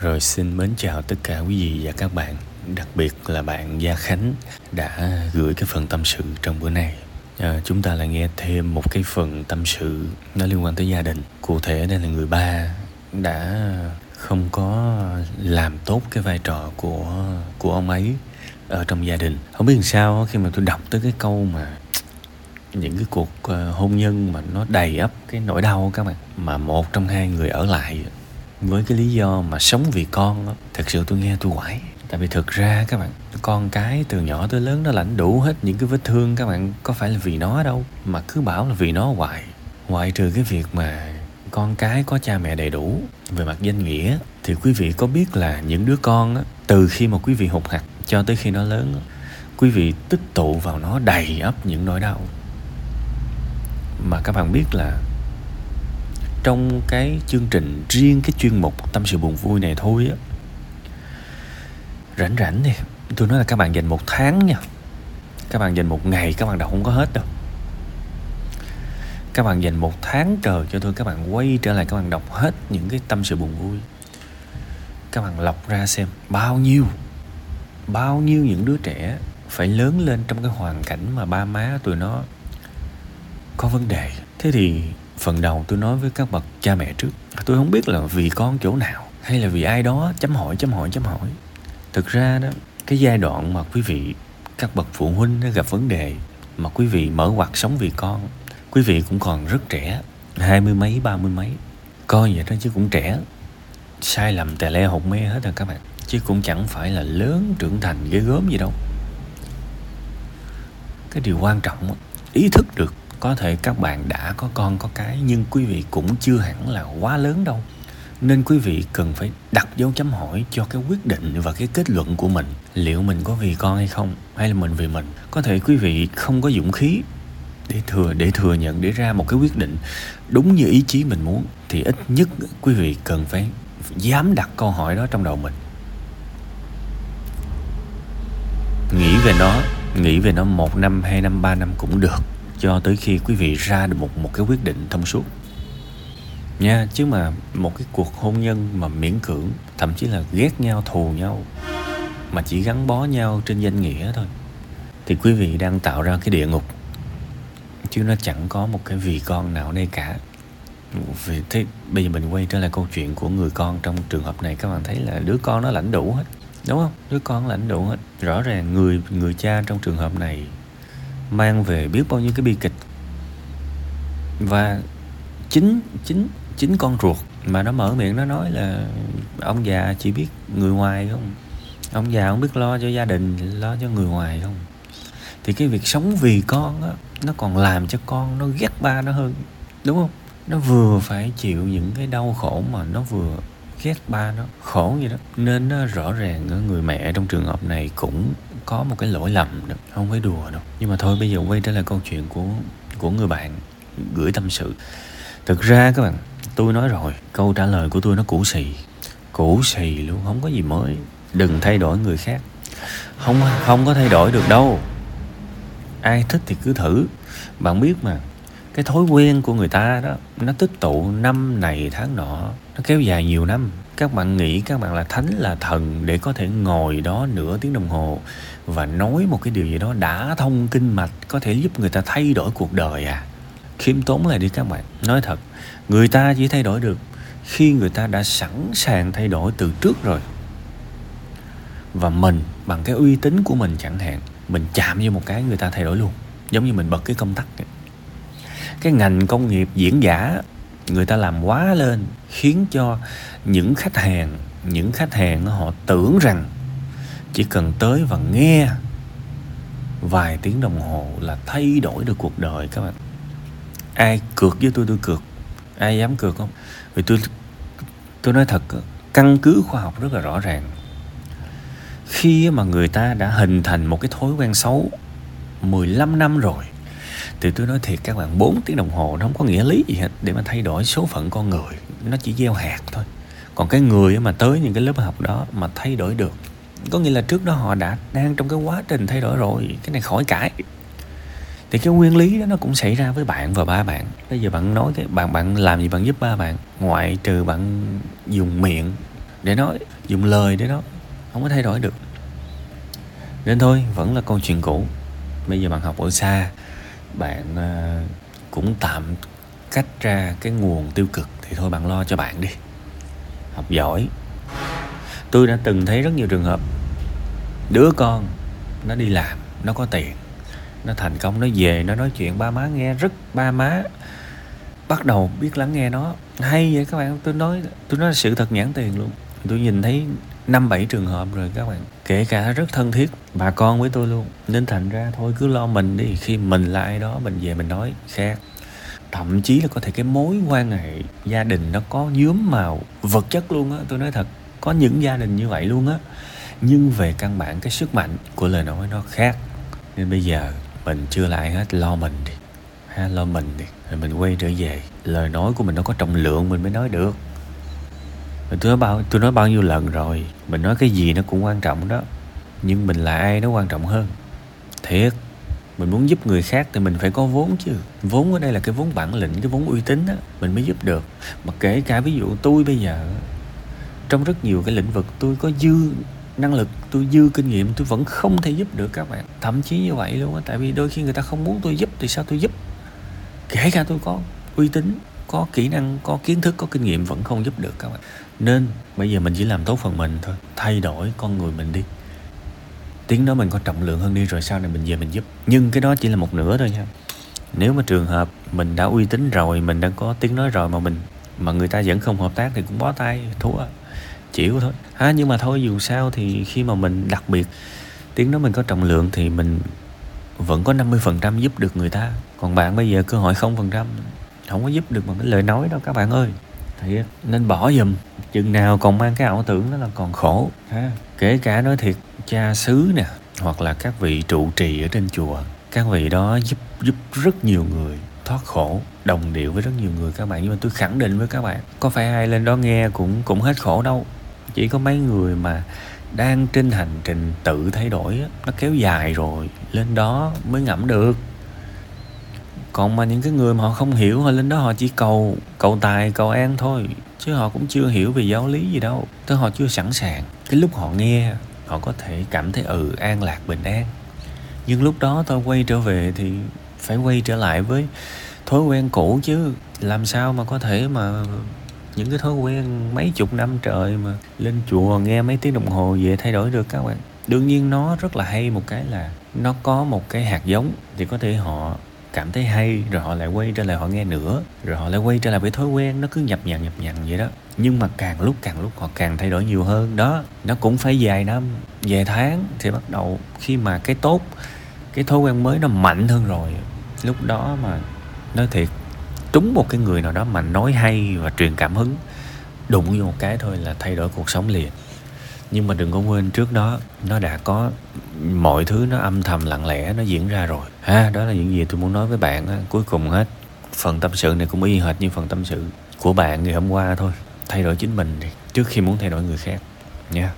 Rồi xin mến chào tất cả quý vị và các bạn Đặc biệt là bạn Gia Khánh đã gửi cái phần tâm sự trong bữa nay. À, Chúng ta lại nghe thêm một cái phần tâm sự nó liên quan tới gia đình. Cụ thể đây là người ba đã không có làm tốt cái vai trò của của ông ấy ở trong gia đình. Không biết làm sao khi mà tôi đọc tới cái câu mà những cái cuộc à, hôn nhân mà nó đầy ắp cái nỗi đau các bạn mà một trong hai người ở lại với cái lý do mà sống vì con đó, thật sự tôi nghe tôi quải. Tại vì thực ra các bạn con cái từ nhỏ tới lớn nó lãnh đủ hết những cái vết thương các bạn có phải là vì nó đâu mà cứ bảo là vì nó hoài. Ngoại trừ cái việc mà con cái có cha mẹ đầy đủ. Về mặt danh nghĩa thì quý vị có biết là những đứa con á, từ khi mà quý vị hụt hạt cho tới khi nó lớn á, quý vị tích tụ vào nó đầy ắp những nỗi đau. Mà các bạn biết là trong cái chương trình, riêng cái chuyên mục tâm sự buồn vui này thôi á. Rảnh rảnh thì tôi nói là các bạn dành một tháng nha. Các bạn dành một ngày, các bạn đọc không có hết đâu. Các bạn dành một tháng trời cho tôi, các bạn quay trở lại, các bạn đọc hết những cái tâm sự buồn vui. Các bạn lọc ra xem bao nhiêu bao nhiêu những đứa trẻ phải lớn lên trong cái hoàn cảnh mà ba má tụi nó có vấn đề. Thế thì phần đầu tôi nói với các bậc cha mẹ trước, tôi không biết là vì con chỗ nào, hay là vì ai đó chấm hỏi chấm hỏi chấm hỏi. Thực ra đó, cái giai đoạn mà quý vị, các bậc phụ huynh gặp vấn đề mà quý vị mở hoạt sống vì con, quý vị cũng còn rất trẻ, hai mươi mấy, ba mươi mấy. Coi vậy đó chứ cũng trẻ. Sai lầm tè le hột me hết rồi các bạn. Chứ cũng chẳng phải là lớn, trưởng thành, ghê gớm gì đâu. Cái điều quan trọng ý thức được có thể các bạn đã có con, có cái, nhưng quý vị cũng chưa hẳn là quá lớn đâu. Nên quý vị cần phải đặt dấu chấm hỏi cho cái quyết định và cái kết luận của mình. Liệu mình có vì con hay không? Hay là mình vì mình? Có thể quý vị không có dũng khí để thừa để thừa nhận, để ra một cái quyết định đúng như ý chí mình muốn, thì ít nhất quý vị cần phải dám đặt câu hỏi đó trong đầu mình. Nghĩ về nó, nghĩ về nó một năm, hai năm, ba năm cũng được cho tới khi quý vị ra được một một cái quyết định thông suốt. Nha, chứ mà một cái cuộc hôn nhân mà miễn cưỡng, thậm chí là ghét nhau, thù nhau, mà chỉ gắn bó nhau trên danh nghĩa thôi, thì quý vị đang tạo ra cái địa ngục. Chứ nó chẳng có một cái vì con nào đây cả. Vì thế, bây giờ mình quay trở lại câu chuyện của người con trong trường hợp này, các bạn thấy là đứa con nó lãnh đủ hết, đúng không? Đứa con lãnh đủ hết. Rõ ràng người người cha trong trường hợp này mang về biết bao nhiêu cái bi kịch. Và chính chính chính con ruột mà nó mở miệng nó nói là ông già chỉ biết người ngoài không? Ông già không biết lo cho gia đình, lo cho người ngoài không? Thì cái việc sống vì con á, nó còn làm cho con nó ghét ba nó hơn, đúng không? Nó vừa phải chịu những cái đau khổ mà nó vừa ghét ba nó, khổ vậy đó. Nên nó rõ ràng người mẹ trong trường hợp này cũng có một cái lỗi lầm đó, không phải đùa đâu. Nhưng mà thôi, bây giờ quay trở lại câu chuyện của của người bạn gửi tâm sự. Thực ra các bạn, tôi nói rồi, câu trả lời của tôi nó cũ xì cũ xì luôn, không có gì mới. Đừng thay đổi người khác. Không không có thay đổi được đâu. Ai thích thì cứ thử. Bạn biết mà cái thói quen của người ta đó, nó tích tụ năm này tháng nọ, nó kéo dài nhiều năm. Các bạn nghĩ các bạn là thánh, là thần để có thể ngồi đó nửa tiếng đồng hồ và nói một cái điều gì đó đã thông kinh mạch, có thể giúp người ta thay đổi cuộc đời à? Khiêm tốn lại đi các bạn. Nói thật, người ta chỉ thay đổi được khi người ta đã sẵn sàng thay đổi từ trước rồi. Và mình, bằng cái uy tín của mình chẳng hạn, mình chạm vô một cái người ta thay đổi luôn. Giống như mình bật cái công tắc cái ngành công nghiệp diễn giả, người ta làm quá lên, khiến cho những khách hàng, những khách hàng họ tưởng rằng chỉ cần tới và nghe vài tiếng đồng hồ là thay đổi được cuộc đời các bạn. Ai cược với tôi tôi cược. Ai dám cược không? Vì tôi tôi nói thật, căn cứ khoa học rất là rõ ràng. Khi mà người ta đã hình thành một cái thói quen xấu 15 năm rồi thì tôi nói thiệt các bạn 4 tiếng đồng hồ nó không có nghĩa lý gì hết để mà thay đổi số phận con người. Nó chỉ gieo hạt thôi. Còn cái người mà tới những cái lớp học đó mà thay đổi được, có nghĩa là trước đó họ đã đang trong cái quá trình thay đổi rồi, cái này khỏi cãi. Thì cái nguyên lý đó nó cũng xảy ra với bạn và ba bạn. Bây giờ bạn nói cái, bạn bạn làm gì bạn giúp ba bạn? Ngoại trừ bạn dùng miệng để nói, dùng lời để nói, không có thay đổi được. Nên thôi, vẫn là câu chuyện cũ. Bây giờ bạn học ở xa bạn ờ, cũng tạm cách ra cái nguồn tiêu cực thì thôi bạn lo cho bạn đi. Học giỏi. Tôi đã từng thấy rất nhiều trường hợp, đứa con nó đi làm, nó có tiền, nó thành công, nó về, nó nói chuyện, ba má nghe rất ba má. Bắt đầu biết lắng nghe nó. Hay vậy các bạn, tôi nói tôi nói sự thật nhãn tiền luôn. Tôi nhìn thấy năm, bảy trường hợp rồi các bạn kể cả rất thân thiết, bà con với tôi luôn. Nên thành ra thôi, cứ lo mình đi, khi mình là ai đó, mình về mình nói khác thậm chí là có thể cái mối quan hệ gia đình nó có nhuốm màu vật chất luôn á, tôi nói thật, có những gia đình như vậy luôn á. Nhưng về căn bản, cái sức mạnh của lời nói nó khác. Nên bây giờ mình chưa lại hết lo mình đi, ha, lo mình đi, rồi mình quay trở về. Lời nói của mình nó có trọng lượng, mình mới nói được tôi nói bao, tôi nói bao nhiêu lần rồi, mình nói cái gì nó cũng quan trọng đó. Nhưng mình là ai nó quan trọng hơn? Thiệt, mình muốn giúp người khác thì mình phải có vốn chứ. Vốn ở đây là cái vốn bản lĩnh, cái vốn uy tín á, mình mới giúp được. Mà kể cả ví dụ tôi bây giờ, trong rất nhiều cái lĩnh vực tôi có dư năng lực, tôi dư kinh nghiệm, tôi vẫn không thể giúp được các bạn. Thậm chí như vậy luôn á, tại vì đôi khi người ta không muốn tôi giúp thì sao tôi giúp? Kể cả tôi có uy tín, có kỹ năng, có kiến thức, có kinh nghiệm vẫn không giúp được các bạn nên, bây giờ mình chỉ làm tốt phần mình thôi. Thay đổi con người mình đi. Tiếng đó mình có trọng lượng hơn đi, rồi sau này mình về mình giúp. Nhưng cái đó chỉ là một nửa thôi nha. Nếu mà trường hợp mình đã uy tín rồi, mình đã có tiếng nói rồi mà mình, mà người ta vẫn không hợp tác thì cũng bó tay, thua. Chịu thôi. Ha, nhưng mà thôi, dù sao thì khi mà mình đặc biệt, tiếng đó mình có trọng lượng thì mình vẫn có 50% giúp được người ta. Còn bạn bây giờ cơ hội không phần trăm, không có giúp được bằng cái lời nói đâu, các bạn ơi thì nên bỏ dùm chừng nào còn mang cái ảo tưởng đó là còn khổ. Ha. Kể cả nói thiệt cha xứ nè hoặc là các vị trụ trì ở trên chùa các vị đó giúp giúp rất nhiều người thoát khổ đồng điệu với rất nhiều người các bạn. Nhưng mà tôi khẳng định với các bạn có phải ai lên đó nghe cũng cũng hết khổ đâu. Chỉ có mấy người mà đang trên hành trình tự thay đổi nó kéo dài rồi lên đó mới ngẫm được còn mà những cái người mà họ không hiểu họ lên đó họ chỉ cầu cầu tài, cầu an thôi. Chứ họ cũng chưa hiểu về giáo lý gì đâu. Tức họ chưa sẵn sàng. Cái lúc họ nghe, họ có thể cảm thấy ừ an lạc, bình an. Nhưng lúc đó tôi quay trở về thì phải quay trở lại với thói quen cũ chứ. Làm sao mà có thể mà những cái thói quen mấy chục năm trời mà lên chùa nghe mấy tiếng đồng hồ về thay đổi được các bạn? Đương nhiên nó rất là hay một cái là nó có một cái hạt giống thì có thể họ cảm thấy hay, rồi họ lại quay trở lại họ nghe nữa, rồi họ lại quay trở lại với thói quen nó cứ nhập nhằn nhập nhằn vậy đó. Nhưng mà càng lúc càng lúc họ càng thay đổi nhiều hơn. Đó, nó cũng phải vài năm, vài tháng thì bắt đầu khi mà cái tốt, cái thói quen mới nó mạnh hơn rồi, lúc đó mà nói thiệt, trúng một cái người nào đó mà nói hay và truyền cảm hứng, đụng vô một cái thôi là thay đổi cuộc sống liền nhưng mà đừng có quên, trước đó nó đã có mọi thứ nó âm thầm lặng lẽ nó diễn ra rồi. Ha, đó là những gì tôi muốn nói với bạn á. cuối cùng hết, phần tâm sự này cũng y hệt như phần tâm sự của bạn ngày hôm qua thôi. Thay đổi chính mình đi, trước khi muốn thay đổi người khác, nha.